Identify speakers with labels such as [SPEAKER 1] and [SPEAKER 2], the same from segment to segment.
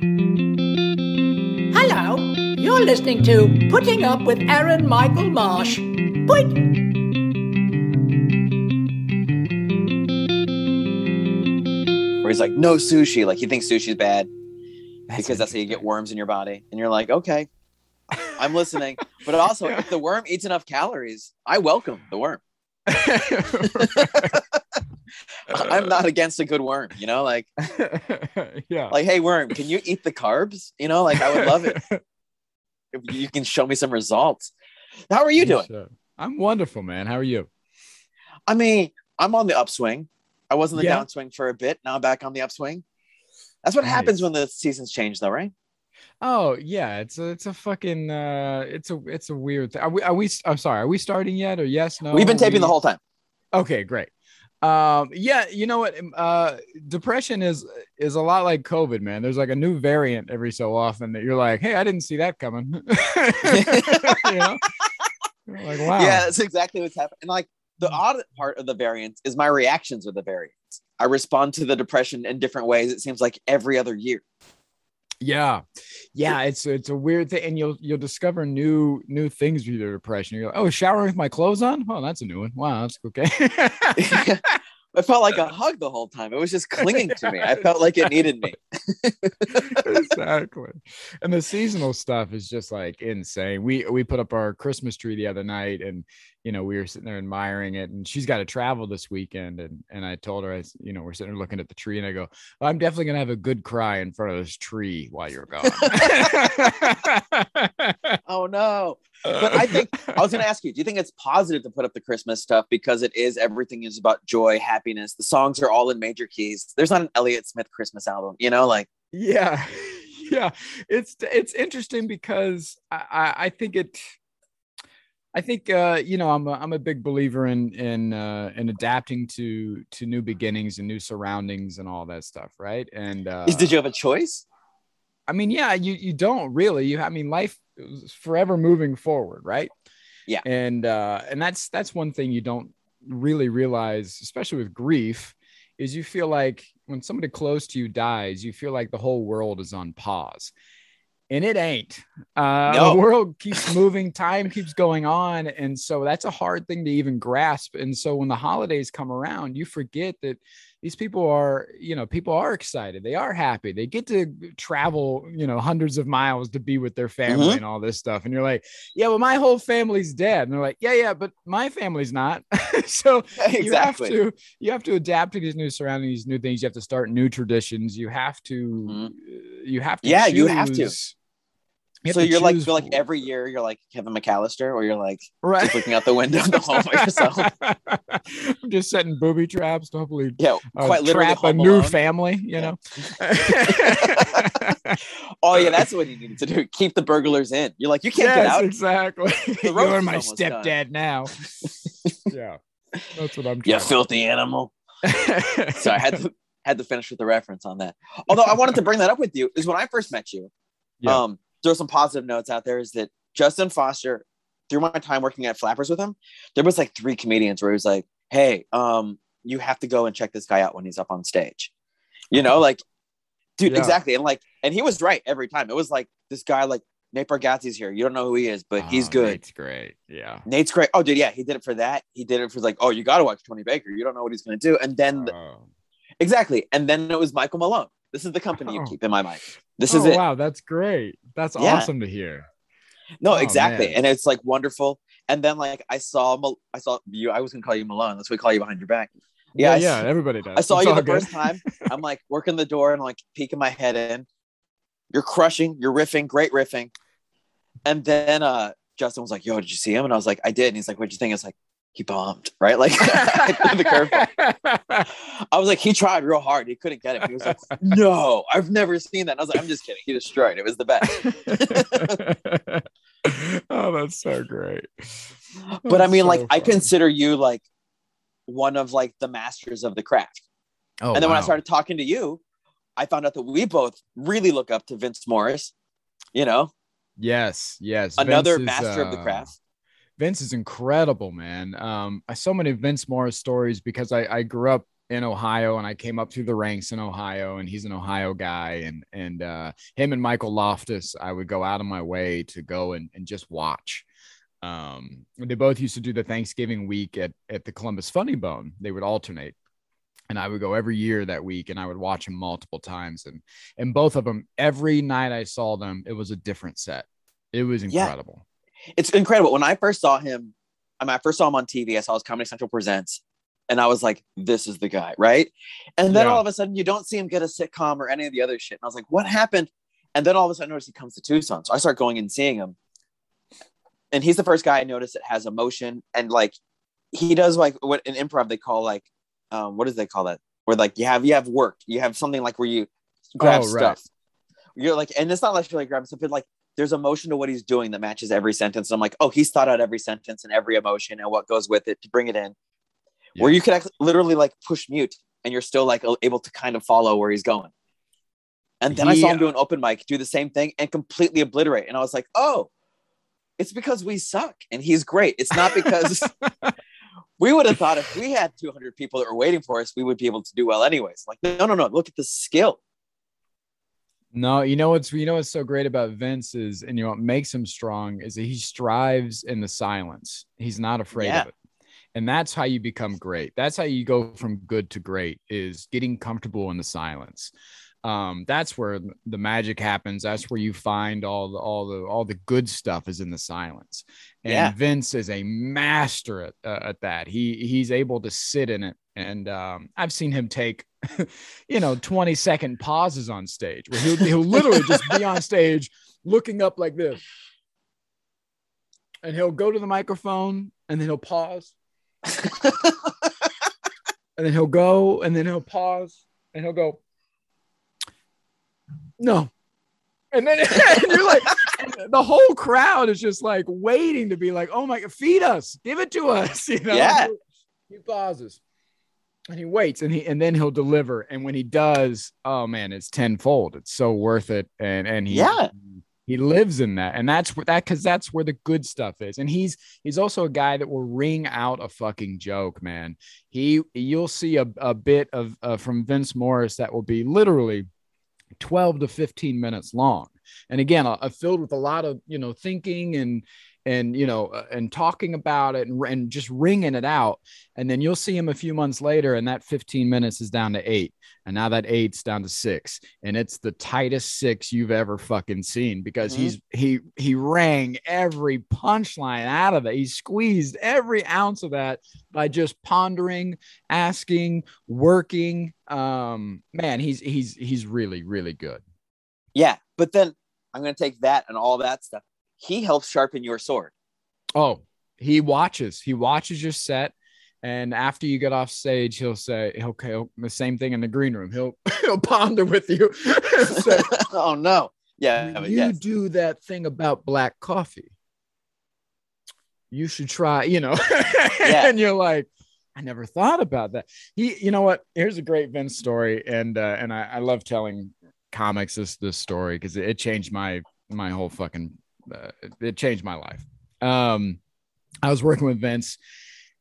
[SPEAKER 1] Hello, you're listening to Putting Up with Aaron Michael Marsh. Point.
[SPEAKER 2] Where he's like, no sushi. Like he thinks sushi's bad
[SPEAKER 3] That's
[SPEAKER 2] because that's how you get worms in your body. And you're like, okay, I'm listening. But also, if the worm eats enough calories, I welcome the worm. I'm not against a good worm, you know, like
[SPEAKER 3] yeah.
[SPEAKER 2] like, hey worm, can you eat the carbs? You know, like I would love it if you can show me some results. How are you doing?
[SPEAKER 3] Sure. I'm wonderful, man. How are you?
[SPEAKER 2] I mean, I'm on the upswing. I was on the
[SPEAKER 3] Yeah.
[SPEAKER 2] downswing for a bit. Now I'm back on the upswing. That's what happens when the seasons change, though, right?
[SPEAKER 3] Oh yeah, it's a it's a fucking uh it's a it's a weird thing. Are we are we I'm sorry, are we starting yet or yes, no?
[SPEAKER 2] We've been taping
[SPEAKER 3] We-
[SPEAKER 2] the whole time.
[SPEAKER 3] Okay, great. Um yeah, you know what? um, Uh depression is is a lot like COVID, man. There's like a new variant every so often that you're like, hey, I didn't see that coming. you know? Like, wow.
[SPEAKER 2] Yeah, that's exactly what's happening. And like the odd part of the variants is my reactions with the variants. I respond to the depression in different ways. It seems like every other year.
[SPEAKER 3] Yeah, yeah, it's it's a weird thing, and you'll you'll discover new new things with your depression. You're like, oh, showering with my clothes on. Oh, that's a new one. Wow, that's okay.
[SPEAKER 2] I felt like a hug the whole time. It was just clinging to me. I felt like it needed me.
[SPEAKER 3] exactly. And the seasonal stuff is just like insane. We we put up our Christmas tree the other night and you know, we were sitting there admiring it and she's got to travel this weekend and and I told her I you know, we're sitting there looking at the tree and I go, "I'm definitely going to have a good cry in front of this tree while you're gone."
[SPEAKER 2] Oh no. But I think I was going to ask you, do you think it's positive to put up the Christmas stuff because it is everything is about joy, happiness. The songs are all in major keys. There's not an Elliott Smith Christmas album, you know, like
[SPEAKER 3] yeah yeah it's it's interesting because I, I i think it i think uh you know i'm a, i'm a big believer in in uh in adapting to to new beginnings and new surroundings and all that stuff right and uh
[SPEAKER 2] did you have a choice?
[SPEAKER 3] I mean yeah you you don't really you i mean life is forever moving forward right?
[SPEAKER 2] Yeah.
[SPEAKER 3] and uh and that's that's one thing you don't really realize especially with grief is you feel like when somebody close to you dies you feel like the whole world is on pause. And it ain't. Uh
[SPEAKER 2] No.
[SPEAKER 3] the world keeps moving time keeps going on. And so that's a hard thing to even grasp. And so when the holidays come around you forget that these people are you know people are excited they are happy they get to travel you know hundreds of miles to be with their family
[SPEAKER 2] Mhm.
[SPEAKER 3] and all this stuff and you're like yeah well my whole family's dead and they're like yeah yeah but my family's not so you have to you have to adapt to these new surroundings these new things you have to start new traditions you have to
[SPEAKER 2] Mhm.
[SPEAKER 3] uh, you have to
[SPEAKER 2] Yeah, you have to.
[SPEAKER 3] You
[SPEAKER 2] So you're like feel like every year you're like Kevin McCallister, or you're like
[SPEAKER 3] right
[SPEAKER 2] just looking out the window of the home by yourself.
[SPEAKER 3] i'm just setting booby traps to hopefully
[SPEAKER 2] Yeah,
[SPEAKER 3] uh,
[SPEAKER 2] quite literally.
[SPEAKER 3] trap a
[SPEAKER 2] Home
[SPEAKER 3] new family you
[SPEAKER 2] Yeah.
[SPEAKER 3] know
[SPEAKER 2] oh yeah, that's what you needed to do. Keep the burglars in. You're like you can't
[SPEAKER 3] yes,
[SPEAKER 2] get out.
[SPEAKER 3] exactly you're my
[SPEAKER 2] almost done.
[SPEAKER 3] stepdad now yeah that's what i'm
[SPEAKER 2] You
[SPEAKER 3] trying
[SPEAKER 2] filthy animal. So I had to had to finish with the reference on that. Although I wanted to bring that up with you is when I first met you.
[SPEAKER 3] Yeah.
[SPEAKER 2] Um, there were some positive notes out there. Is that Justin Foster? Through my time working at Flappers with him, there was like three comedians where he was like, "Hey, um, you have to go and check this guy out when he's up on stage." You know, like, dude,
[SPEAKER 3] Yeah.
[SPEAKER 2] exactly, and like, and he was right every time. It was like this guy, like Nate Bargatze's here. You don't know who he is, but he's
[SPEAKER 3] Oh,
[SPEAKER 2] good.
[SPEAKER 3] It's great yeah
[SPEAKER 2] Nate's great. Oh, dude, yeah, he did it for that. He did it for like, oh, you got to watch Tony Baker. You don't know what he's going to do. And then,
[SPEAKER 3] Oh.
[SPEAKER 2] exactly. And then it was Michael Malone. This is the company you
[SPEAKER 3] Oh.
[SPEAKER 2] keep in my mind. This
[SPEAKER 3] oh,
[SPEAKER 2] is it.
[SPEAKER 3] wow that's great that's
[SPEAKER 2] Yeah.
[SPEAKER 3] awesome to hear
[SPEAKER 2] No,
[SPEAKER 3] Oh,
[SPEAKER 2] exactly.
[SPEAKER 3] man.
[SPEAKER 2] And it's like wonderful. And then like I saw, Mal- I saw you. I was going to call you Malone. That's what we call you behind your back. Yeah,
[SPEAKER 3] yeah,
[SPEAKER 2] I
[SPEAKER 3] yeah, everybody does.
[SPEAKER 2] I saw
[SPEAKER 3] It's
[SPEAKER 2] you the
[SPEAKER 3] good.
[SPEAKER 2] first time. I'm like working the door and like peeking my head in. You're crushing. You're riffing. Great riffing. And then uh Justin was like, "Yo, did you see him?" And I was like, "I did." And he's like, "What'd you think?" It's like he bombed, right? Like I the curveball. I was like, he tried real hard. He couldn't get it. He was like, no, I've never seen that. And I was like, I'm just kidding. He destroyed. It was the best.
[SPEAKER 3] oh, that's so great.
[SPEAKER 2] But I mean,
[SPEAKER 3] so
[SPEAKER 2] like, I consider you like one of like the masters of the craft.
[SPEAKER 3] Oh,
[SPEAKER 2] and then when I started talking to you, I found out that we both really look up to Vince Morris. You know,
[SPEAKER 3] yes, yes,
[SPEAKER 2] another
[SPEAKER 3] Vince is,
[SPEAKER 2] master of the
[SPEAKER 3] uh,
[SPEAKER 2] craft.
[SPEAKER 3] Vince is incredible, man. Um, I so many Vince Morris stories because I, I grew up in Ohio and I came up through the ranks in Ohio and he's an Ohio guy and and uh, him and Michael Loftus I would go out of my way to go and, and just watch. Um, they both used to do the Thanksgiving week at at the Columbus Funny Bone. They would alternate. And I would go every year that week and I would watch them multiple times and and both of them every night I saw them it was a different set. It was incredible.
[SPEAKER 2] Yeah. It's incredible. When I first saw him, I mean I first saw him on TV, I saw his Comedy Central presents and I was like, this is the guy, right? And then yeah. all of a sudden, you don't see him get a sitcom or any of the other shit. And I was like, what happened? And then all of a sudden, I notice he comes to Tucson. So I start going and seeing him. And he's the first guy I noticed that has emotion. And like, he does like what in improv they call like, um, what does they call that? Where like you have you have work, you have something like where you grab oh, stuff. Right. You're like, and it's not like you're like grabbing stuff, but like there's emotion to what he's doing that matches every sentence. And I'm like, oh, he's thought out every sentence and every emotion and what goes with it to bring it in yeah. where you could actually literally like push mute and you're still like able to kind of follow where he's going. And then he, I saw him do an open mic, do the same thing and completely obliterate. And I was like, oh, it's because we suck and he's great. It's not because we would have thought if we had 200 people that were waiting for us, we would be able to do well anyways. Like, no, no, no, look at the skill.
[SPEAKER 3] No, you know what's you know what's so great about Vince is, and you know what makes him strong is that he strives in the silence. He's not afraid yeah. of it. And that's how you become great. That's how you go from good to great is getting comfortable in the silence. Um, that's where the magic happens. That's where you find all the all the all the good stuff is in the silence. And yeah. vince is a master at, uh, at that. He he's able to sit in it. And um, i've seen him take you know 20 second pauses on stage where he'll, he'll literally just be on stage looking up like this and he'll go to the microphone and then he'll pause and then he'll go and then he'll pause and he'll go, no. And then and you're like, the whole crowd is just like waiting to be like, oh my God, feed us, give it to us. You know,
[SPEAKER 2] yeah.
[SPEAKER 3] He pauses and he waits and he and then he'll deliver. And when he does, oh man, it's tenfold. It's so worth it. And and he
[SPEAKER 2] yeah
[SPEAKER 3] he lives in that and that's where that because that's where the good stuff is and he's he's also a guy that will wring out a fucking joke man he you'll see a, a bit of uh, from vince morris that will be literally 12 to 15 minutes long and again uh, filled with a lot of you know thinking and and you know uh, and talking about it and, and just wringing it out. And then you'll see him a few months later and that 15 minutes is down to eight. And now that eight's down to six. And it's the tightest six you've ever fucking seen because mm-hmm. he's he he rang every punchline out of it. He squeezed every ounce of that by just pondering asking working. Um man he's he's he's really really good.
[SPEAKER 2] Yeah but then i'm going to take that and all that stuff he helps sharpen your sword.
[SPEAKER 3] Oh, he watches. He watches your set. And after you get off stage, he'll say, he'll, he'll the same thing in the green room. He'll he'll ponder with you.
[SPEAKER 2] say, oh no. Yeah.
[SPEAKER 3] You yes. do that thing about black coffee. You should try, you know. yeah. and you're like, I never thought about that. He, you know what? Here's a great Vince story. And uh, and I, I love telling comics this this story because it, it changed my my whole fucking uh, it changed my life. Um, I was working with Vince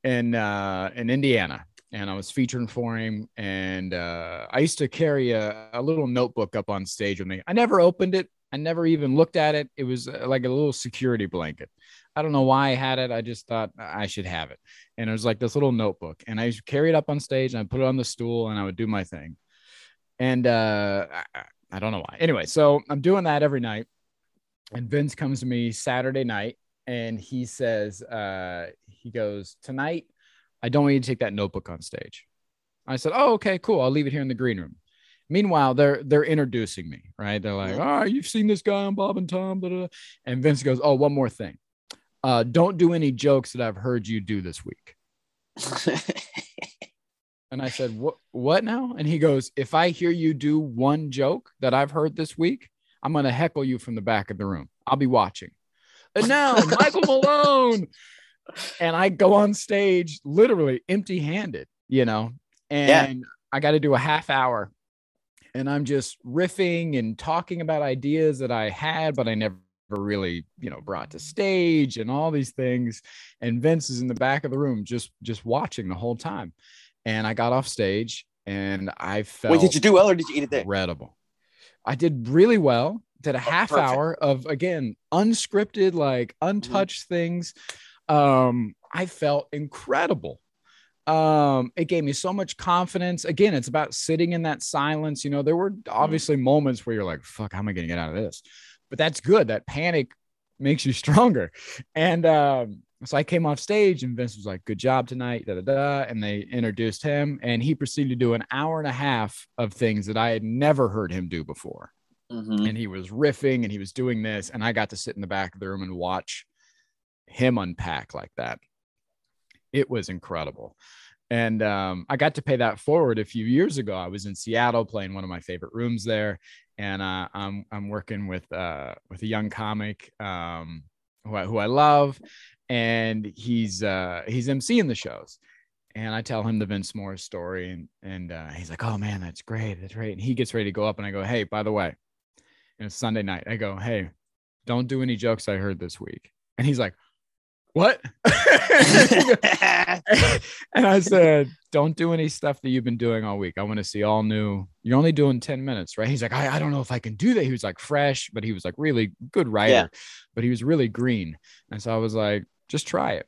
[SPEAKER 3] in uh, in Indiana, and I was featuring for him. And uh, I used to carry a, a little notebook up on stage with me. I never opened it. I never even looked at it. It was uh, like a little security blanket. I don't know why I had it. I just thought I should have it. And it was like this little notebook. And I used to carry it up on stage and I put it on the stool and I would do my thing. And uh, I, I don't know why. Anyway, so I'm doing that every night and Vince comes to me Saturday night and he says, uh, he goes, Tonight, I don't want you to take that notebook on stage. I said, Oh, okay, cool. I'll leave it here in the green room. Meanwhile, they're they're introducing me, right? They're like, "Oh, you've seen this guy on Bob and Tom." Blah, blah. And Vince goes, "Oh, one more thing. Uh, don't do any jokes that I've heard you do this week." and I said, "What? What now?" And he goes, "If I hear you do one joke that I've heard this week, I'm going to heckle you from the back of the room. I'll be watching. And now, Michael Malone. And I go on stage literally empty handed, you know, and yeah. I got to do a half hour. And I'm just riffing and talking about ideas that I had, but I never really you know brought to stage and all these things and vince is in the back of the room just just watching the whole time and I got off stage and I felt
[SPEAKER 2] Wait, did you do well or did you eat it there?
[SPEAKER 3] incredible. I did really well. Did a half
[SPEAKER 2] perfect.
[SPEAKER 3] hour of again unscripted, like untouched things. Um, I felt incredible. Um, it gave me so much confidence. Again, it's about sitting in that silence. You know, there were obviously moments where you're like, fuck, how am I gonna get out of this? But that's good. That panic makes you stronger. And um, so I came off stage and Vince was like, good job tonight, da da da. And they introduced him, and he proceeded to do an hour and a half of things that I had never heard him do before
[SPEAKER 2] Mhm.
[SPEAKER 3] and he was riffing and he was doing this and i got to sit in the back of the room and watch him unpack like that it was incredible and um, i got to pay that forward a few years ago i was in seattle playing one of my favorite rooms there and uh, I'm, I'm working with uh, with a young comic um, who, I, who i love and he's uh, he's emceeing the shows and I tell him the Vince Morris story, and and uh, he's like, "Oh man, that's great, that's great." And he gets ready to go up, and I go, "Hey, by the way, and it's Sunday night. I go, "Hey, don't do any jokes I heard this week." And he's like, "What?" and I said, "Don't do any stuff that you've been doing all week. I want to see all new. You're only doing ten minutes, right?" He's like, "I, I don't know if I can do that." He was like fresh, but he was like really good writer,
[SPEAKER 2] Yeah.
[SPEAKER 3] but he was really green, and so I was like, "Just try it."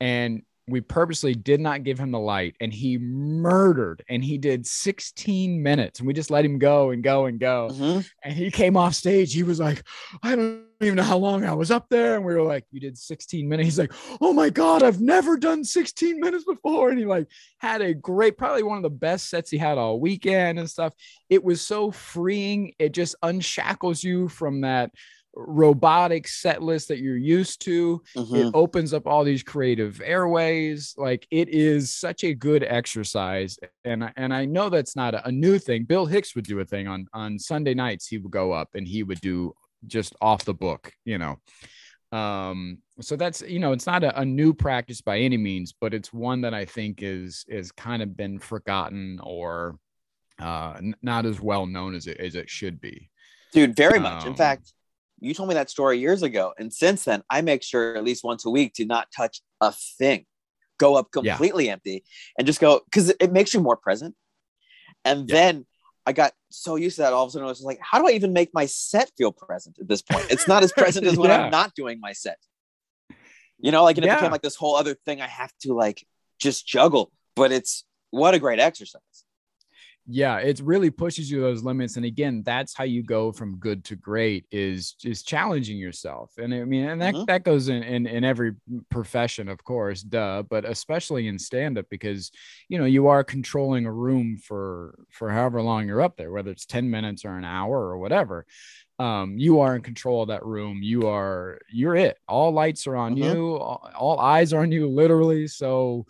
[SPEAKER 3] And we purposely did not give him the light and he murdered and he did 16 minutes and we just let him go and go and go.
[SPEAKER 2] Mhm.
[SPEAKER 3] and he came off stage. He was like i don't even know how long i was up there. And we were like you did 16 minutes. He's like oh my god i've never done 16 minutes before. And he like had a great probably one of the best sets he had all weekend and stuff. It was so freeing. It just unshackles you from that robotic set list that you're used to.
[SPEAKER 2] Mhm.
[SPEAKER 3] it opens up all these creative airways. Like it is such a good exercise and I- and i know that's not a, a new thing. Bill hicks would do a thing on on sunday nights. He would go up and he would do just off the book you know? Um so that's you know it's not a, a new practice by any means but it's one that i think is is kind of been forgotten or uh n- not as well known as it as it should be.
[SPEAKER 2] Dude, very much. In
[SPEAKER 3] Um,
[SPEAKER 2] fact, you told me that story years ago. And since then, I make sure at least once a week to not touch a thing, go up
[SPEAKER 3] Yeah.
[SPEAKER 2] completely empty and just go because it makes you more present. And
[SPEAKER 3] Yeah.
[SPEAKER 2] then I got so used to that. All of a sudden, I was like, how do I even make my set feel present at this point? It's not as present as when
[SPEAKER 3] Yeah.
[SPEAKER 2] I'm not doing my set. You know, like, and it
[SPEAKER 3] Yeah.
[SPEAKER 2] became like this whole other thing I have to like just juggle. But it's what a great exercise.
[SPEAKER 3] Yeah it really pushes you those limits and again that's how you go from good to great is just challenging yourself and i mean and that,
[SPEAKER 2] Mhm.
[SPEAKER 3] that goes in, in in every profession of course duh but especially in stand-up because you know you are controlling a room for for however long you're up there whether it's 10 minutes or an hour or whatever um you are in control of that room you are you're it all lights are on
[SPEAKER 2] Mhm.
[SPEAKER 3] you all, all eyes are on you literally so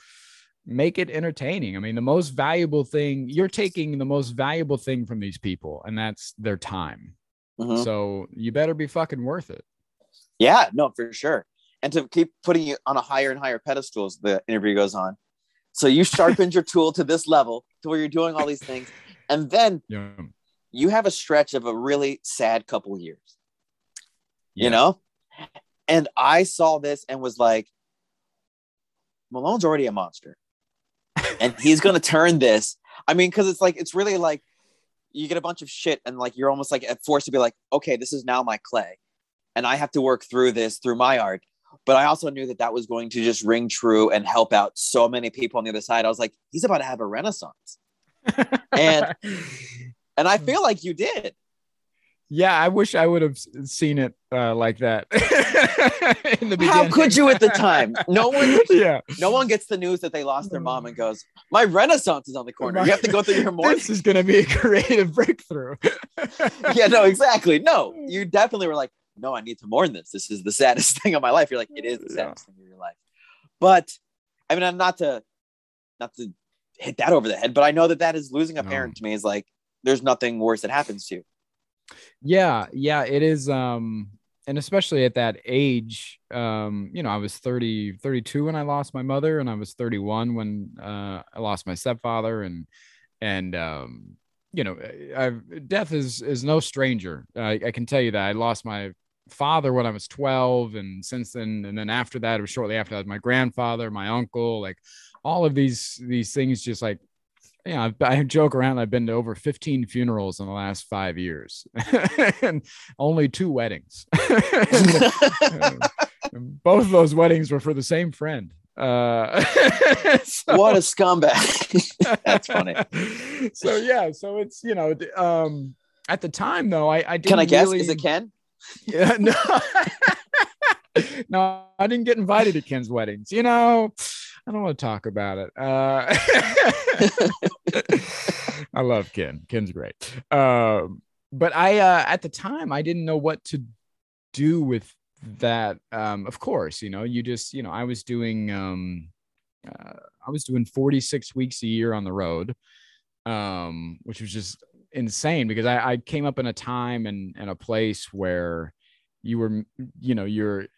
[SPEAKER 3] make it entertaining. I mean, the most valuable thing you're taking the most valuable thing from these people, and that's their time.
[SPEAKER 2] Mhm.
[SPEAKER 3] So you better be fucking worth it.
[SPEAKER 2] Yeah, no, for sure. And to keep putting you on a higher and higher pedestal as the interview goes on. So you sharpened your tool to this level to where you're doing all these things. And then
[SPEAKER 3] Yeah.
[SPEAKER 2] you have a stretch of a really sad couple years, you know? And I saw this and was like, Malone's already a monster. And he's going to turn this. I mean, because it's like, it's really like you get a bunch of shit and like you're almost like forced to be like, okay, this is now my clay. And I have to work through this through my art. But I also knew that that was going to just ring true and help out so many people on the other side. I was like, he's about to have a renaissance. And- And I hmm. feel like you did.
[SPEAKER 3] Yeah, I wish I would have seen it uh, like that in the beginning.
[SPEAKER 2] How could you at the time? No one
[SPEAKER 3] yeah.
[SPEAKER 2] no one gets the news that they lost their mom and goes, My renaissance is on the corner. You have to go through your mourning.
[SPEAKER 3] This is going to be a creative breakthrough.
[SPEAKER 2] yeah, no, exactly. No, you definitely were like, No, I need to mourn this. This is the saddest thing of my life. You're like, it is the
[SPEAKER 3] Yeah.
[SPEAKER 2] saddest thing of your life. But I mean, I'm not to not to hit that over the head, but I know that that is losing a
[SPEAKER 3] No.
[SPEAKER 2] parent to me is like there's nothing worse that happens to you.
[SPEAKER 3] Yeah yeah it is um and especially at that age um you know i was 30 32 when i lost my mother and i was 31 when uh i lost my stepfather and and um you know I've, death is is no stranger. I, I can tell you that. I lost my father when i was 12 and since then and then after that it was shortly after that my grandfather my uncle like all of these these things just like yeah, I, I joke around. I've been to over 15 funerals in the last five years, and only two weddings. Both of those weddings were for the same friend. Uh,
[SPEAKER 2] so, what a scumbag! That's funny.
[SPEAKER 3] So yeah, so it's you know, um, at the time though, I, I didn't
[SPEAKER 2] can I guess
[SPEAKER 3] really,
[SPEAKER 2] is it Ken?
[SPEAKER 3] Yeah, no. no, I didn't get invited to Ken's weddings. You know, I don't want to talk about it. Uh, I love Ken. Ken's great. Um, but I, uh, at the time, I didn't know what to do with that. Um, of course, you know, you just, you know, I was doing, um, uh, I was doing 46 weeks a year on the road, um, which was just insane because I, I came up in a time and, and a place where you were, you know, your,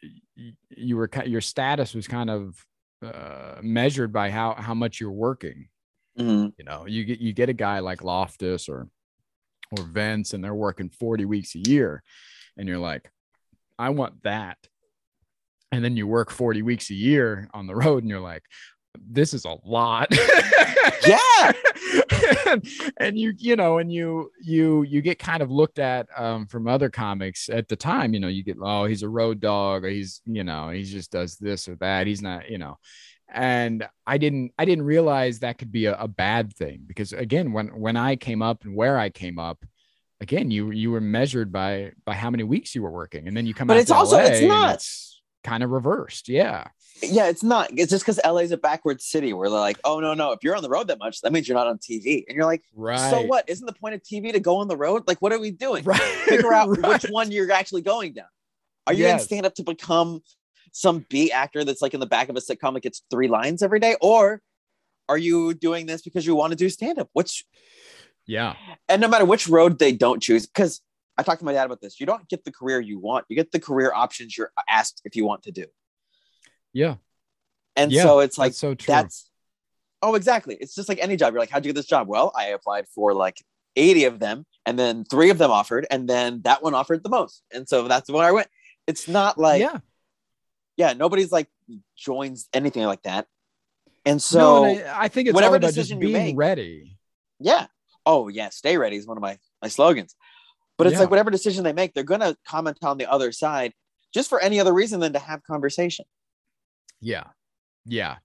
[SPEAKER 3] you were, your status was kind of uh, measured by how how much you're working.
[SPEAKER 2] Mm-hmm.
[SPEAKER 3] You know, you get you get a guy like Loftus or or Vince, and they're working 40 weeks a year, and you're like, I want that. And then you work 40 weeks a year on the road, and you're like, this is a lot.
[SPEAKER 2] yeah.
[SPEAKER 3] and, you, you know, and you, you, you get kind of looked at um, from other comics at the time, you know, you get, oh, he's a road dog, or he's, you know, he just does this or that. He's not, you know, and I didn't, I didn't realize that could be a, a bad thing because again, when, when I came up and where I came up, again, you, you were measured by, by how many weeks you were working. And then you come
[SPEAKER 2] but it's also,
[SPEAKER 3] LA
[SPEAKER 2] it's not
[SPEAKER 3] it's kind of reversed. Yeah
[SPEAKER 2] yeah, it's not. It's just because LA is a backwards city where they're like, oh no, no, if you're on the road that much, that means you're not on TV. And you're like,
[SPEAKER 3] right.
[SPEAKER 2] So what? Isn't the point of TV to go on the road? Like, what are we doing?
[SPEAKER 3] Right.
[SPEAKER 2] Figure out
[SPEAKER 3] right.
[SPEAKER 2] which one you're actually going down. Are you
[SPEAKER 3] Yes.
[SPEAKER 2] going to stand up to become some B actor that's like in the back of a sitcom that gets three lines every day, or are you doing this because you want to do stand up? Which
[SPEAKER 3] Yeah.
[SPEAKER 2] and no matter which road they don't choose, because I talked to my dad about this. You don't get the career you want. You get the career options you're uh, asked if you want to do.
[SPEAKER 3] Yeah.
[SPEAKER 2] And
[SPEAKER 3] Yeah,
[SPEAKER 2] so it's like
[SPEAKER 3] That's so true.
[SPEAKER 2] that's oh exactly it's just like any job you're like how'd you get this job well i applied for like 80 of them and then three of them offered and then that one offered the most and so that's where i went it's not like yeah,
[SPEAKER 3] yeah.
[SPEAKER 2] nobody's like joins anything like that and
[SPEAKER 3] no,
[SPEAKER 2] so
[SPEAKER 3] and I, I think it's
[SPEAKER 2] whatever
[SPEAKER 3] about just
[SPEAKER 2] decision you
[SPEAKER 3] being
[SPEAKER 2] make-
[SPEAKER 3] ready.
[SPEAKER 2] yeah oh yeah stay ready is one of my my slogans but it's
[SPEAKER 3] Yeah.
[SPEAKER 2] like whatever decision they make they're gonna comment on the other side just for any other reason than to have conversation
[SPEAKER 3] Yeah. Yeah.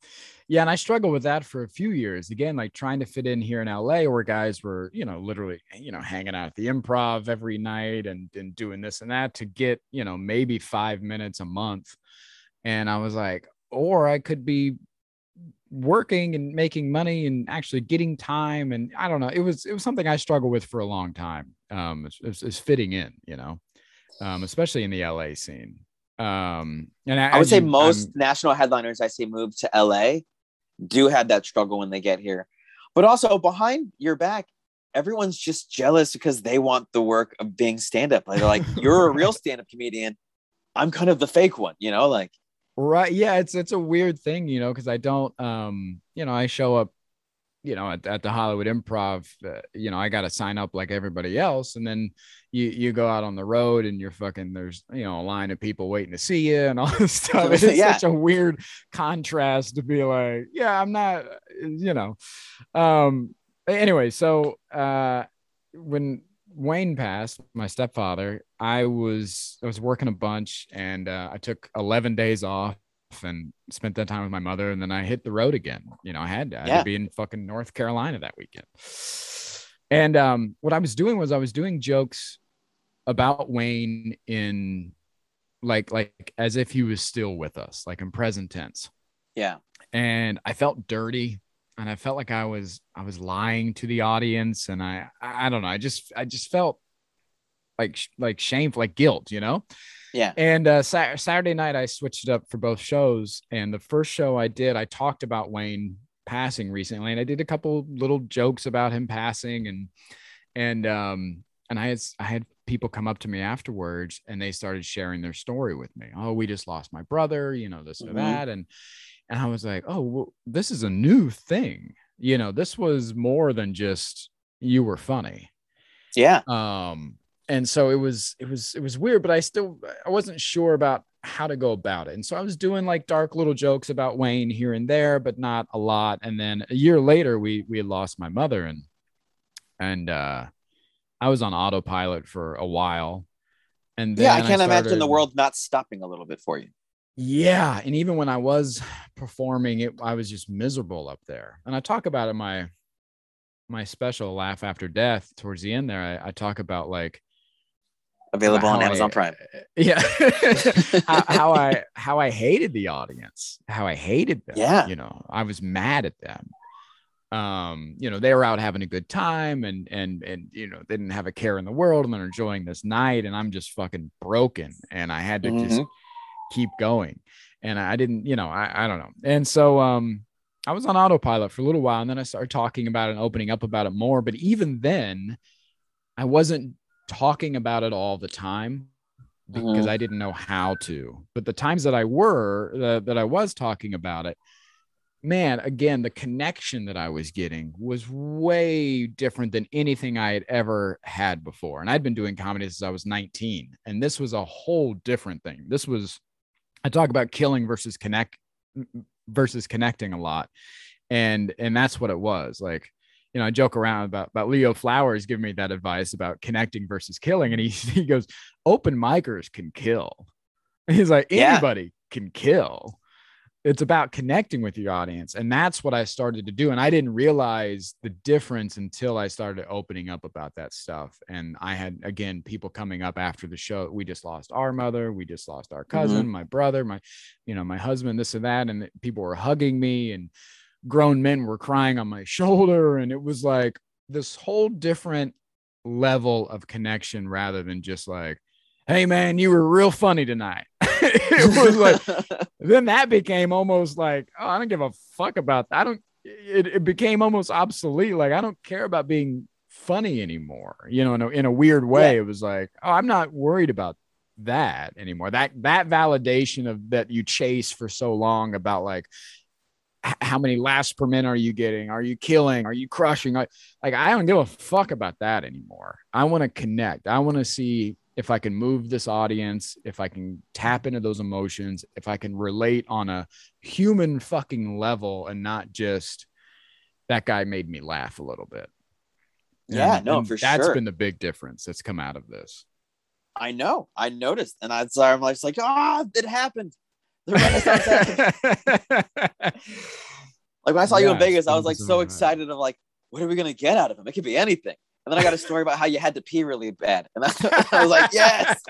[SPEAKER 3] Yeah. And I struggled with that for a few years. Again, like trying to fit in here in LA where guys were, you know, literally, you know, hanging out at the improv every night and, and doing this and that to get, you know, maybe five minutes a month. And I was like, or I could be working and making money and actually getting time. And I don't know. It was, it was something I struggled with for a long time. Um, it's fitting in, you know, um, especially in the LA scene. Um, and
[SPEAKER 2] I would say
[SPEAKER 3] you-
[SPEAKER 2] most
[SPEAKER 3] I'm-
[SPEAKER 2] national headliners I see move to LA do have that struggle when they get here. But also behind your back, everyone's just jealous because they want the work of being stand-up. Like they're like, you're a real stand-up comedian. I'm kind of the fake one, you know, like
[SPEAKER 3] Right. Yeah. It's it's a weird thing, you know, because I don't um, you know, I show up, you know, at, at the Hollywood Improv, uh, you know, I got to sign up like everybody else, and then you you go out on the road and you're fucking there's you know a line of people waiting to see you and all this stuff. It's
[SPEAKER 2] Yeah.
[SPEAKER 3] such a weird contrast to be like, yeah, I'm not, you know. Um. Anyway, so uh, when Wayne passed, my stepfather, I was I was working a bunch and uh, I took 11 days off and spent that time with my mother and then I hit the road again. You know, I had to, I had
[SPEAKER 2] Yeah.
[SPEAKER 3] to be in fucking North Carolina that weekend. And um, what I was doing was I was doing jokes about Wayne in like like as if he was still with us, like in present tense
[SPEAKER 2] yeah.
[SPEAKER 3] and I felt dirty and I felt like I was I was lying to the audience and I I don't know I just I just felt like like shameful like guilt you know
[SPEAKER 2] Yeah.
[SPEAKER 3] and uh Sa- Saturday night I switched it up for both shows and the first show I did I talked about Wayne passing recently and I did a couple little jokes about him passing and and um and I had I had people come up to me afterwards and they started sharing their story with me oh we just lost my brother you know this or
[SPEAKER 2] Mhm.
[SPEAKER 3] that and and I was like, oh, well, this is a new thing. You know, this was more than just you were funny.
[SPEAKER 2] Yeah.
[SPEAKER 3] Um, and so it was, it was, it was weird, but I still, I wasn't sure about how to go about it. And so I was doing like dark little jokes about Wayne here and there, but not a lot. And then a year later, we we had lost my mother, and and uh, I was on autopilot for a while. And
[SPEAKER 2] yeah, I can't imagine
[SPEAKER 3] started-
[SPEAKER 2] the world not stopping a little bit for you.
[SPEAKER 3] yeah, and even when I was performing, it I was just miserable up there. And I talk about it in my my special Laugh After Death towards the end there. I, I talk about like
[SPEAKER 2] Available on Amazon
[SPEAKER 3] I-
[SPEAKER 2] Prime.
[SPEAKER 3] Yeah, how, how I how I hated the audience, how I hated them.
[SPEAKER 2] Yeah.
[SPEAKER 3] you know, I was mad at them. Um, you know, they were out having a good time and and and you know, they didn't have a care in the world and they're enjoying this night, and I'm just fucking broken, and I had to just
[SPEAKER 2] Mhm.
[SPEAKER 3] keep going, and I didn't, you know, I I don't know, and so um. I was on autopilot for a little while and then I started talking about it and opening up about it more. But even then, I wasn't talking about it all the time because mm-hmm. I didn't know how to. But the times that I were that that I was talking about it, man, again, the connection that I was getting was way different than anything I had ever had before. And I'd been doing comedy since I was 19, and this was a whole different thing. This was I talk about killing versus connect versus connecting a lot. And and that's what it was. Like you know, I joke around about, about Leo Flowers giving me that advice about connecting versus killing. And he, he goes, open micers can kill. And he's like,
[SPEAKER 2] Yeah.
[SPEAKER 3] anybody can kill. It's about connecting with your audience. And that's what I started to do. And I didn't realize the difference until I started opening up about that stuff. And I had, again, people coming up after the show. We just lost our mother. We just lost our mm-hmm. cousin, my brother, my, you know, my husband, this and that. And people were hugging me and grown men were crying on my shoulder. And it was like this whole different level of connection rather than just like, hey, man, you were real funny tonight. it was like, then that became almost like, oh, I don't give a fuck about that. I don't, it, it became almost obsolete. Like, I don't care about being funny anymore. You know, in a, in a weird way, it was like, oh, I'm not worried about that anymore. That, that validation of that you chase for so long about like, how many laughs per minute are you getting? Are you killing? Are you crushing? Like, I don't give a fuck about that anymore. I want to connect. I want to see if I can move this audience, if I can tap into those emotions, if I can relate on a human fucking level and not just that guy made me laugh a little bit.
[SPEAKER 2] Yeah,
[SPEAKER 3] And-
[SPEAKER 2] no,
[SPEAKER 3] and
[SPEAKER 2] for
[SPEAKER 3] that's
[SPEAKER 2] sure.
[SPEAKER 3] That's been the big difference that's come out of this.
[SPEAKER 2] I know. I noticed, and I, I'm like, like, ah, it happened. The Renaissance. Like when I saw you in Vegas, I was like so excited of like, what are we gonna get out of him? It could be anything. And then I got a story about how you had to pee really bad, and I, I was like, yes,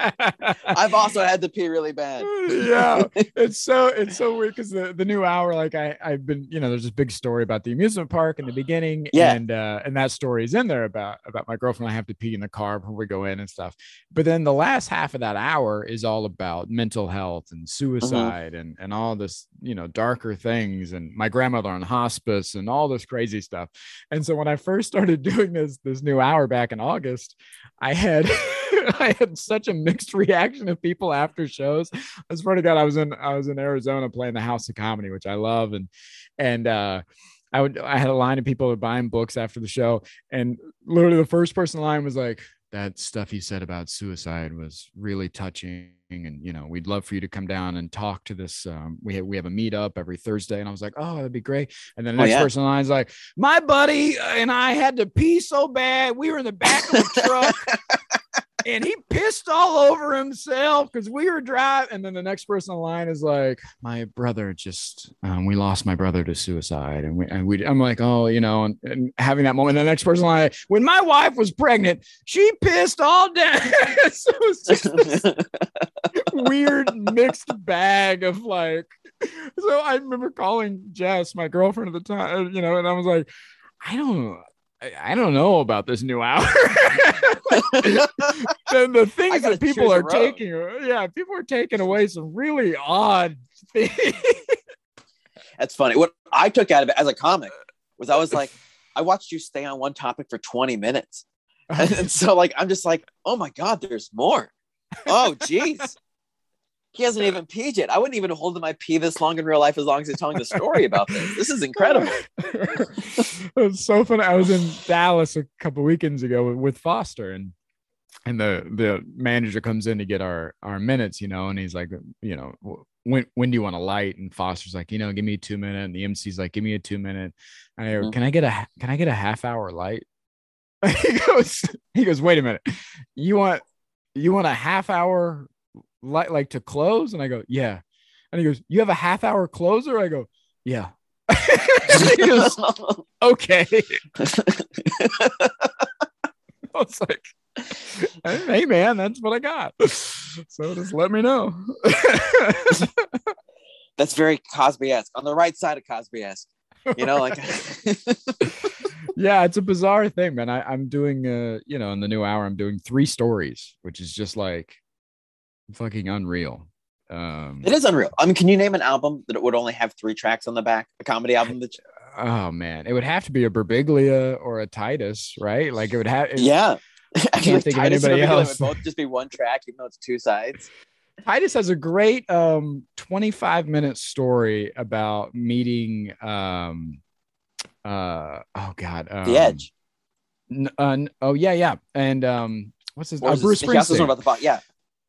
[SPEAKER 2] I've also had to pee really bad.
[SPEAKER 3] yeah. It's so it's so weird because the, the new hour like i i've been you know there's this big story about the amusement park in the beginning
[SPEAKER 2] Yeah.
[SPEAKER 3] and uh and that story is in there about about my girlfriend. I have to pee in the car before we go in and stuff. But then the last half of that hour is all about mental health and suicide and and all this you know darker things and my grandmother on hospice and all this crazy stuff. And so when i first started doing this this new hour back in august i had i had such a mixed reaction of people after shows. I swear to God, I was in I was in Arizona playing the House of Comedy, which I love, and and uh, I would I had a line of people buying books after the show, and literally the first person in line was like, "That stuff you said about suicide was really touching, and you know we'd love for you to come down and talk to this. Um, we have we have a meetup every Thursday," and I was like, "Oh, that'd be great." And then the
[SPEAKER 2] Oh,
[SPEAKER 3] next
[SPEAKER 2] yeah.
[SPEAKER 3] person in line is like, "My buddy and I had to pee so bad, we were in the back of the truck." and he pissed all over himself because we were driving. And then the next person in line is like, "My brother just, um, we lost my brother to suicide," and we, and we, I'm like, "Oh, you know," and, and having that moment. The next person in line, when my wife was pregnant, she pissed all day. so it's just this weird mixed bag of like. So I remember calling Jess, my girlfriend at the time, you know, and I was like, "I don't." I- I don't know about this new hour. the, the things that people are taking, yeah, people are taking away some really odd things.
[SPEAKER 2] That's funny. What I took out of it as a comic was I was like, I watched you stay on one topic for 20 minutes. And, and so like I'm just like, oh my God, there's more. Oh geez. He hasn't even peed yet. I wouldn't even hold my pee this long in real life as long as he's telling the story about this. This is incredible.
[SPEAKER 3] it was so funny. I was in Dallas a couple weekends ago with, Foster, and and the the manager comes in to get our our minutes, you know, and he's like, you know, when when do you want a light? And Foster's like, you know, give me a two minute. And the MC's like, give me a two minute. And I
[SPEAKER 2] Mhm.
[SPEAKER 3] can I get a can I get a half hour light? he goes, he goes, wait a minute, you want you want a half hour light like to close? And I go, yeah. And he goes, you have a half hour closer? I go, yeah. he goes, okay. I was like, hey man, that's what I got. So just let me know.
[SPEAKER 2] That's very Cosby-esque. On the right side of Cosby-esque. You know, like
[SPEAKER 3] yeah, it's a bizarre thing, man. I, I'm doing uh, you know, in the new hour, I'm doing three stories, which is just like fucking unreal. Um
[SPEAKER 2] it is unreal. I mean, can you name an album that would only have three tracks on the back? A comedy album that
[SPEAKER 3] oh man, it would have to be a Birbiglia or a Titus, right? Like it would have it-
[SPEAKER 2] Yeah. I
[SPEAKER 3] can't think
[SPEAKER 2] Titus and
[SPEAKER 3] anybody else.
[SPEAKER 2] Would both just be one track, even though it's two sides.
[SPEAKER 3] Titus has a great um 25 minute story about meeting um uh oh god um,
[SPEAKER 2] The Edge.
[SPEAKER 3] n- uh, n- oh yeah yeah and um what's his uh, Bruce
[SPEAKER 2] this? He also
[SPEAKER 3] Springsteen
[SPEAKER 2] about the yeah.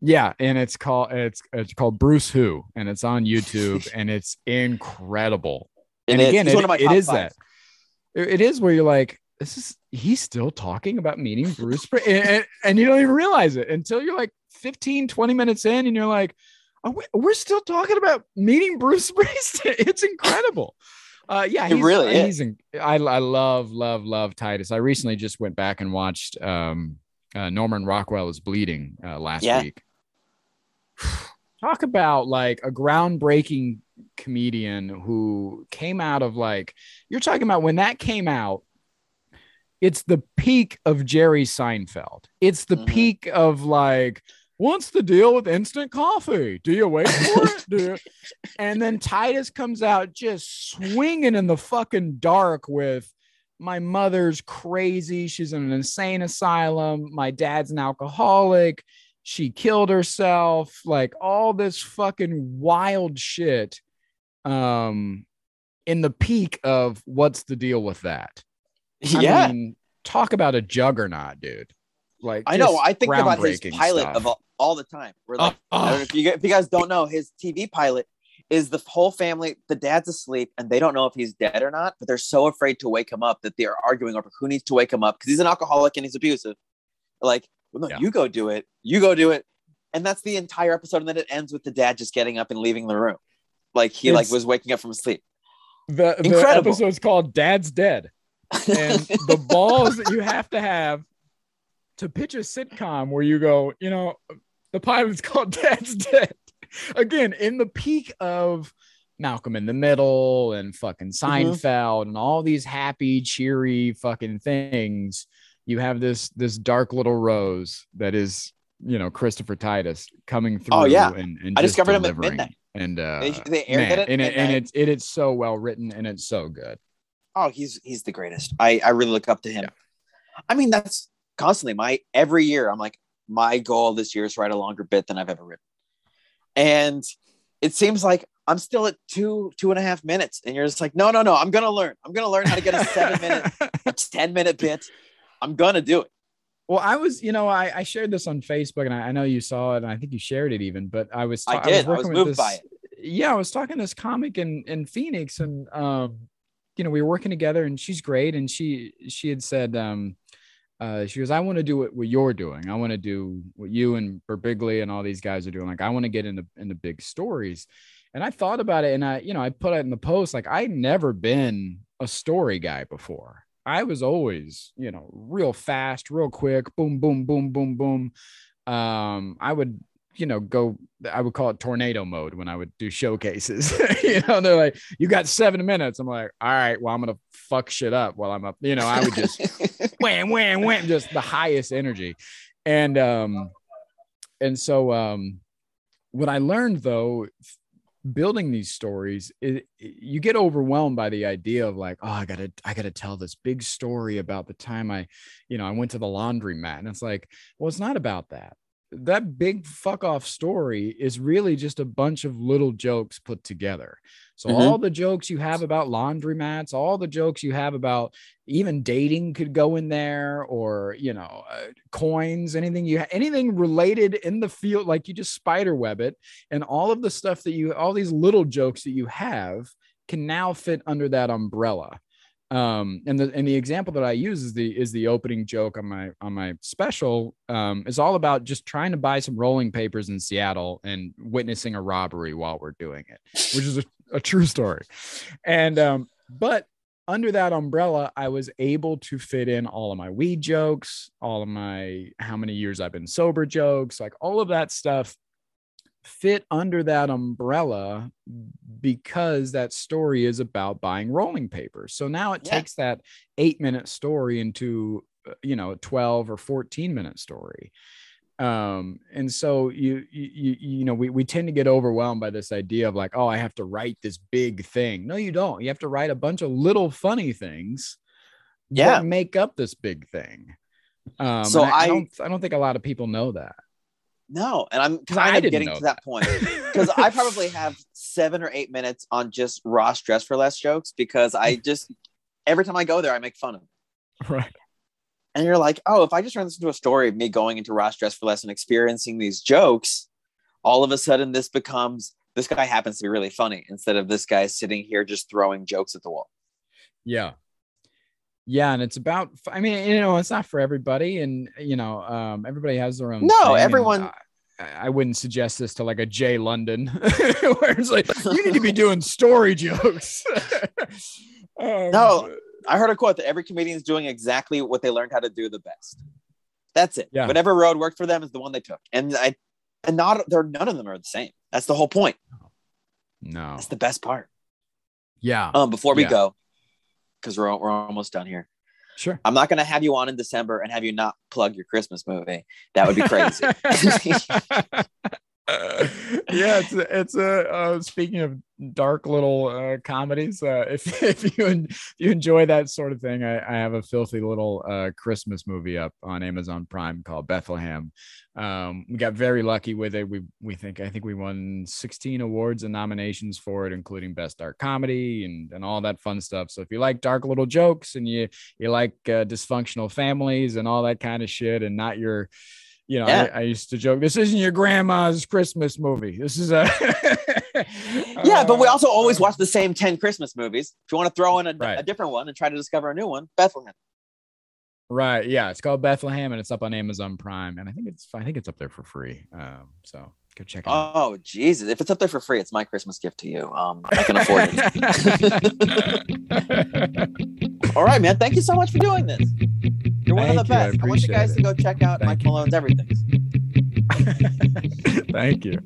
[SPEAKER 3] Yeah and it's called it's it's called Bruce Who and it's on YouTube and it's incredible and
[SPEAKER 2] is.
[SPEAKER 3] again it,
[SPEAKER 2] one of my
[SPEAKER 3] it
[SPEAKER 2] five.
[SPEAKER 3] that it- is where you're like this is he's still talking about meeting Bruce and, and, and you don't even realize it until you're like 15 20 minutes in and you're like oh, we- we're still talking about meeting Bruce Springsteen it's incredible uh yeah
[SPEAKER 2] It
[SPEAKER 3] he's,
[SPEAKER 2] really is.
[SPEAKER 3] he's I, I love love love Titus I recently just went back and watched um uh, Norman Rockwell is bleeding uh, last
[SPEAKER 2] Yeah.
[SPEAKER 3] week talk about like a groundbreaking comedian who came out of like you're talking about when that came out it's the peak of jerry seinfeld. It's the
[SPEAKER 2] Mhm.
[SPEAKER 3] peak of like what's the deal with instant coffee? Do you wait for it? Do and then titus comes out just swinging in the fucking dark with my mother's crazy. She's in an insane asylum. My dad's an alcoholic she killed herself like all this fucking wild shit um in the peak of what's the deal with that I
[SPEAKER 2] Yeah.
[SPEAKER 3] mean, talk about a juggernaut dude like
[SPEAKER 2] I know. I think about his pilot
[SPEAKER 3] stuff.
[SPEAKER 2] of all, all the time. Where like,
[SPEAKER 3] Oh,
[SPEAKER 2] if you, if you guys don't know, his TV pilot is the whole family. The dad's asleep, and they don't know if he's dead or not. But they're so afraid to wake him up that they are arguing over who needs to wake him up because he's an alcoholic and he's abusive. Like, well, no,
[SPEAKER 3] Yeah.
[SPEAKER 2] you go do it. You go do it. And that's the entire episode. And then it ends with the dad just getting up and leaving the room, like he like was waking up from sleep.
[SPEAKER 3] the, the episode's called dad's dead and the balls that you have to have to pitch a sitcom where you go, you know, the pilot's called Dad's Dead. Again, in the peak of Malcolm in the Middle and fucking mm-hmm. Seinfeld and all these happy, cheery fucking things, you have this this dark little rose that is, you know, Christopher Titus coming through.
[SPEAKER 2] Oh, yeah.
[SPEAKER 3] and, and
[SPEAKER 2] I
[SPEAKER 3] just
[SPEAKER 2] discovered him at midnight.
[SPEAKER 3] And uh,
[SPEAKER 2] They- they aired
[SPEAKER 3] man,
[SPEAKER 2] it
[SPEAKER 3] and, it, and
[SPEAKER 2] midnight.
[SPEAKER 3] it's it is so well written and it's so good.
[SPEAKER 2] oh he's he's the greatest i i really look up to him
[SPEAKER 3] Yeah.
[SPEAKER 2] i mean that's constantly my every year i'm like my goal this year is to write a longer bit than i've ever written and it seems like i'm still at two two and a half minutes and you're just like no no no i'm gonna learn i'm gonna learn how to get a seven minute a 10 minute bit i'm gonna do it
[SPEAKER 3] Well, I was, you know, I, I shared this on Facebook and I, I know you saw it and I think you shared it even, but I was,
[SPEAKER 2] I did. I was
[SPEAKER 3] working with
[SPEAKER 2] moved
[SPEAKER 3] this-
[SPEAKER 2] by it.
[SPEAKER 3] Yeah, I was talking to this comic in, in Phoenix and, um, you know, we were working together and she's great. And she, she had said, um, uh, she goes, I want to do what, what you're doing. I want to do what you and Birbiglia and all these guys are doing. Like, I want to get into, into big stories. And I thought about it and I, you know, I put it in the post, like I'd never been a story guy before. I was always, you know, real fast, real quick, boom, boom, boom, boom, boom. Um, I would, you know, go, I would call it tornado mode when I would do showcases. you know, they're like, you got seven minutes. I'm like, all right, well, I'm gonna fuck shit up while I'm up. You know, I would just wham, wham, wham, just the highest energy. And um, and so um, what I learned though, building these stories, it, you get overwhelmed by the idea of like, oh, I gotta, I gotta tell this big story about the time I, you know, I went to the laundromat, and it's like, well, it's not about that. that big fuck off story is really just a bunch of little jokes put together. So
[SPEAKER 2] Mhm.
[SPEAKER 3] all the jokes you have about laundromats, all the jokes you have about even dating could go in there, or you know, uh, coins, anything you anything related in the field, like you just spider web it, and all of the stuff that you, all these little jokes that you have, can now fit under that umbrella um and the and the example that i use is the is the opening joke on my on my special um is all about just trying to buy some rolling papers in seattle and witnessing a robbery while we're doing it which is a, a true story and um but under that umbrella i was able to fit in all of my weed jokes all of my how many years i've been sober jokes like all of that stuff fit under that umbrella because that story is about buying rolling papers. So now it
[SPEAKER 2] Yeah.
[SPEAKER 3] takes that eight minute story into, uh, you know, a 12 or 14 minute story. Um, and so you, you, you, know, we, we tend to get overwhelmed by this idea of like, oh, I have to write this big thing. No, you don't. You have to write a bunch of little funny things
[SPEAKER 2] Yeah.
[SPEAKER 3] that make up this big thing. Um,
[SPEAKER 2] So
[SPEAKER 3] I, I
[SPEAKER 2] I-
[SPEAKER 3] don't, I don't think a lot of people know that.
[SPEAKER 2] No, and I'm kind of getting to that point because I probably have seven or eight minutes on just Ross Dress for Less jokes because I just every time I go there I make fun of.
[SPEAKER 3] Right.
[SPEAKER 2] And you're like, oh, if I just turn this into a story of me going into Ross Dress for Less and experiencing these jokes, all of a sudden this becomes this guy happens to be really funny instead of this guy sitting here just throwing jokes at the wall.
[SPEAKER 3] Yeah. Yeah, and it's about I mean, you know, it's not for everybody and you know, um everybody has their own
[SPEAKER 2] No,
[SPEAKER 3] and
[SPEAKER 2] everyone-
[SPEAKER 3] I, I wouldn't suggest this to like a Jay London where it's like you need to be doing story jokes. Um,
[SPEAKER 2] No. I heard a quote that every comedian is doing exactly what they learned how to do the best. That's it.
[SPEAKER 3] Yeah.
[SPEAKER 2] Whatever road worked for them is the one they took. And I and not they're none of them are the same. That's the whole point.
[SPEAKER 3] No.
[SPEAKER 2] That's the best part.
[SPEAKER 3] Yeah.
[SPEAKER 2] Um, before we
[SPEAKER 3] Yeah.
[SPEAKER 2] go, because we're we're almost done here.
[SPEAKER 3] Sure.
[SPEAKER 2] I'm not gonna have you on in December and have you not plug your Christmas movie. That would be crazy.
[SPEAKER 3] yeah, it's a, it's a uh, speaking of dark little uh, comedies. Uh, if if you en- if you enjoy that sort of thing, I, I have a filthy little uh, Christmas movie up on Amazon Prime called Bethlehem. Um, we got very lucky with it. We we think I think we won 16 awards and nominations for it, including best dark comedy and and all that fun stuff. So if you like dark little jokes and you you like uh, dysfunctional families and all that kind of shit, and not your you know,
[SPEAKER 2] Yeah.
[SPEAKER 3] I, I used to joke, this isn't your grandma's Christmas movie. This is a
[SPEAKER 2] yeah, but we
[SPEAKER 3] Uh,
[SPEAKER 2] also always watch the same 10 Christmas movies. If you want to throw in a,
[SPEAKER 3] Right.
[SPEAKER 2] a different one and try to discover a new one, Bethlehem.
[SPEAKER 3] right. Yeah, it's called Bethlehem and it's up on Amazon Prime, and I think it's I think it's up there for free. Um, so go check it out.
[SPEAKER 2] Oh Jesus! If it's up there for free, it's my Christmas gift to you. Um, I can afford it. All right, man. Thank you so much for doing this. You're one of
[SPEAKER 3] Thank
[SPEAKER 2] the
[SPEAKER 3] you, I
[SPEAKER 2] best. I, want you guys
[SPEAKER 3] it.
[SPEAKER 2] to go check out
[SPEAKER 3] Thank
[SPEAKER 2] Mike
[SPEAKER 3] you.
[SPEAKER 2] Malone's everything.
[SPEAKER 3] Thank you.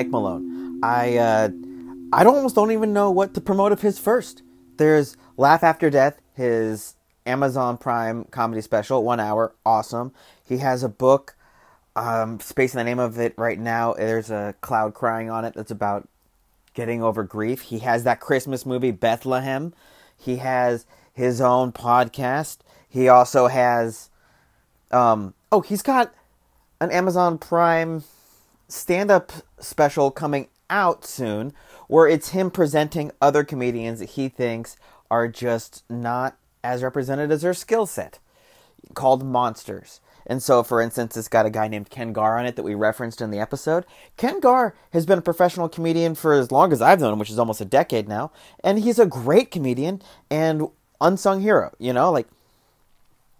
[SPEAKER 2] Mike Malone. I uh, I almost don't even know what to promote of his first. There's Laugh After Death, his Amazon Prime comedy special, one hour, awesome. He has a book, um, spacing the name of it right now. There's a cloud crying on it that's about getting over grief. He has that Christmas movie Bethlehem. He has his own podcast. He also has, um, oh, he's got an Amazon Prime stand up special coming out soon where it's him presenting other comedians that he thinks are just not as represented as their skill set called Monsters. And so, for instance, it's got a guy named Ken Gar on it that we referenced in the episode. Ken Gar has been a professional comedian for as long as I've known him, which is almost a decade now. And he's a great comedian and unsung hero, you know? Like,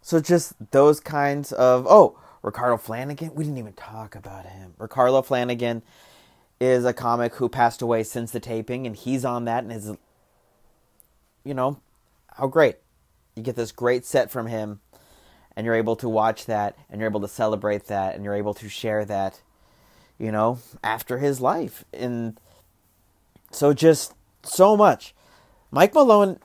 [SPEAKER 2] so just those kinds of oh, Ricardo Flanagan. We didn't even talk about him. Ricardo Flanagan is a comic who passed away since the taping, and he's on that and is, you know, how great. You get this great set from him, and you're able to watch that, and you're able to celebrate that, and you're able to share that, you know, after his life. And so just so much. Mike Malone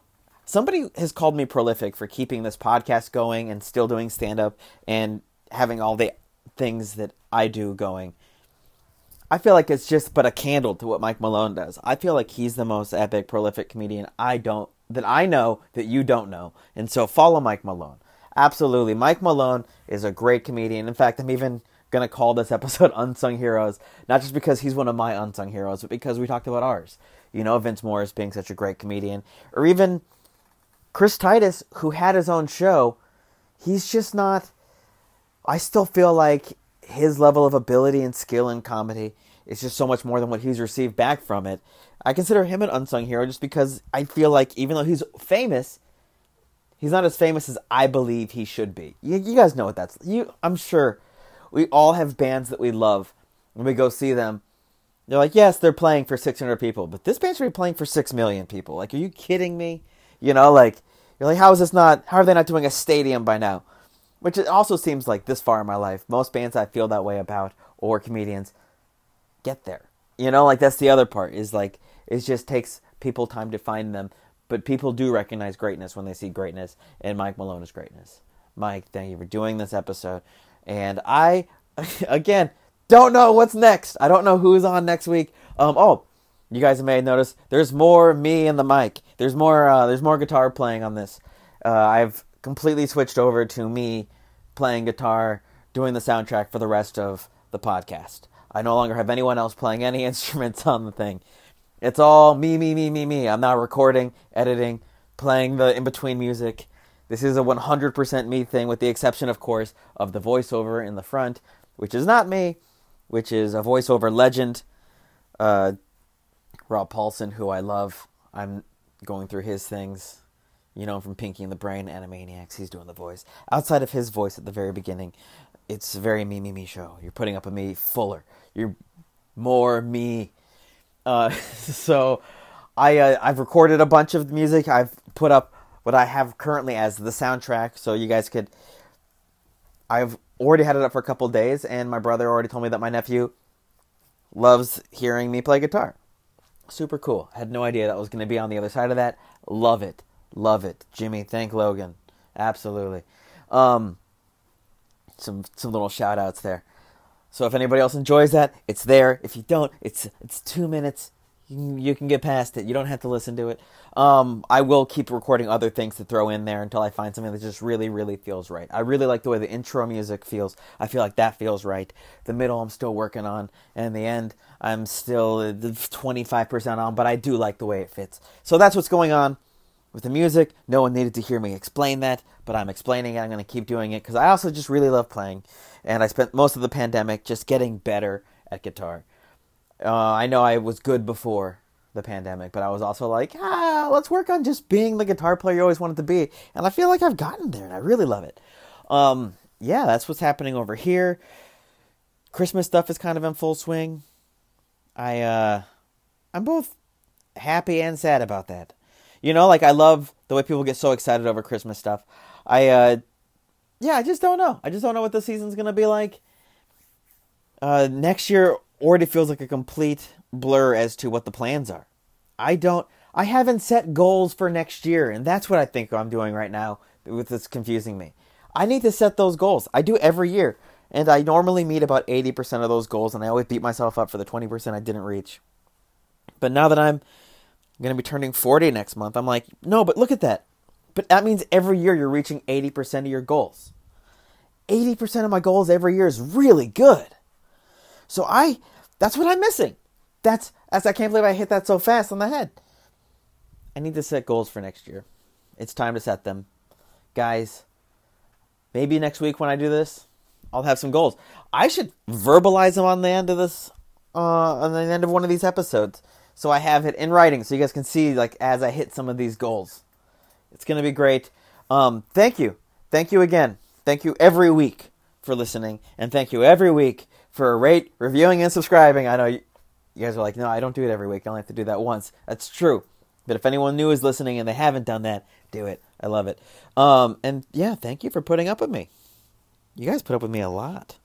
[SPEAKER 2] somebody has called me prolific for keeping this podcast going and still doing stand up and having all the things that I do going. I feel like it's just but a candle to what Mike Malone does. I feel like he's the most epic, prolific comedian I don't that I know that you don't know. And so follow Mike Malone. Absolutely. Mike Malone is a great comedian. In fact, I'm even to call this episode Unsung Heroes, not just because he's one of my unsung heroes, but because we talked about ours. You know, Vince Morris being such a great comedian, or even Chris Titus, who had his own show. He's just not. I still feel like his level of ability and skill in comedy is just so much more than what he's received back from it. I consider him an unsung hero just because I feel like even though he's famous, he's not as famous as I believe he should be. You, you guys know what that's. You, I'm sure we all have bands that we love, and we go see them. They're like, yes, they're playing for 600 people, but this band should be playing for 6 million people. Like, are you kidding me? You know, like, you're like, how is this not, how are they not doing a stadium by now? Which it also seems like this far in my life, most bands I feel that way about, or comedians, get there. You know, like, that's the other part, is like, it just takes people time to find them. But people do recognize greatness when they see greatness, and Mike Malone is greatness. Mike, thank you for doing this episode. And I, again, don't know what's next. I don't know who's on next week. Um, oh, you guys may notice there's more me and the mic. There's more. Uh, there's more guitar playing on this. Uh, I've completely switched over to me playing guitar, doing the soundtrack for the rest of the podcast. I no longer have anyone else playing any instruments on the thing. It's all me, me, me, me, me. I'm not recording, editing, playing the in between music. This is a 100% me thing, with the exception, of course, of the voiceover in the front, which is not me, which is a voiceover legend, uh, Rob Paulsen, who I love. I'm going through his things, you know, from Pinky and the Brain, Animaniacs. He's doing the voice. Outside of his voice at the very beginning, it's a very me, me, me show. You're putting up a me fuller. You're more me. Uh, so I uh, I've recorded a bunch of music. I've put up what I have currently as the soundtrack, so you guys could. I've already had it up for a couple days, and my brother already told me that my nephew loves hearing me play guitar. Super cool. Had no idea that was going to be on the other side of that. Love it, love it, Jimmy. Thank Logan. Absolutely. Um, some some little shout outs there. So if anybody else enjoys that, it's there. If you don't, it's it's two minutes. You can, you can get past it. You don't have to listen to it. Um, I will keep recording other things to throw in there until I find something that just really, really feels right. I really like the way the intro music feels. I feel like that feels right. The middle, I'm still working on, and the end, I'm still 25% on, but I do like the way it fits. So that's what's going on with the music. No one needed to hear me explain that, but I'm explaining it. I'm going to keep doing it because I also just really love playing, and I spent most of the pandemic just getting better at guitar. Uh, I know I was good before the pandemic, but I was also like, ah, let's work on just being the guitar player you always wanted to be. And I feel like I've gotten there and I really love it. Um, yeah, that's what's happening over here. Christmas stuff is kind of in full swing. I uh I'm both happy and sad about that. You know, like I love the way people get so excited over Christmas stuff. I uh yeah, I just don't know. I just don't know what the season's to be like. Uh next year already feels like a complete blur as to what the plans are. I don't I haven't set goals for next year, and that's what I think I'm doing right now with this confusing me. I need to set those goals. I do every year, and I normally meet about 80% of those goals, and I always beat myself up for the 20% I didn't reach. But now that I'm going to be turning 40 next month, I'm like, no, but look at that. But that means every year you're reaching 80% of your goals. 80% of my goals every year is really good. So I that's what I'm missing. That's as I can't believe I hit that so fast on the head. I need to set goals for next year. It's time to set them. Guys, maybe next week when I do this, I'll have some goals. I should verbalize them on the end of this uh on the end of one of these episodes. So I have it in writing so you guys can see like as I hit some of these goals. It's to be great. Um thank you. Thank you again. Thank you every week for listening and thank you every week for a rate, reviewing, and subscribing. I know you, you guys are like, no, I don't do it every week. I only have to do that once. That's true. But if anyone new is listening and they haven't done that, do it. I love it. Um, and yeah, thank you for putting up with me. You guys put up with me a lot.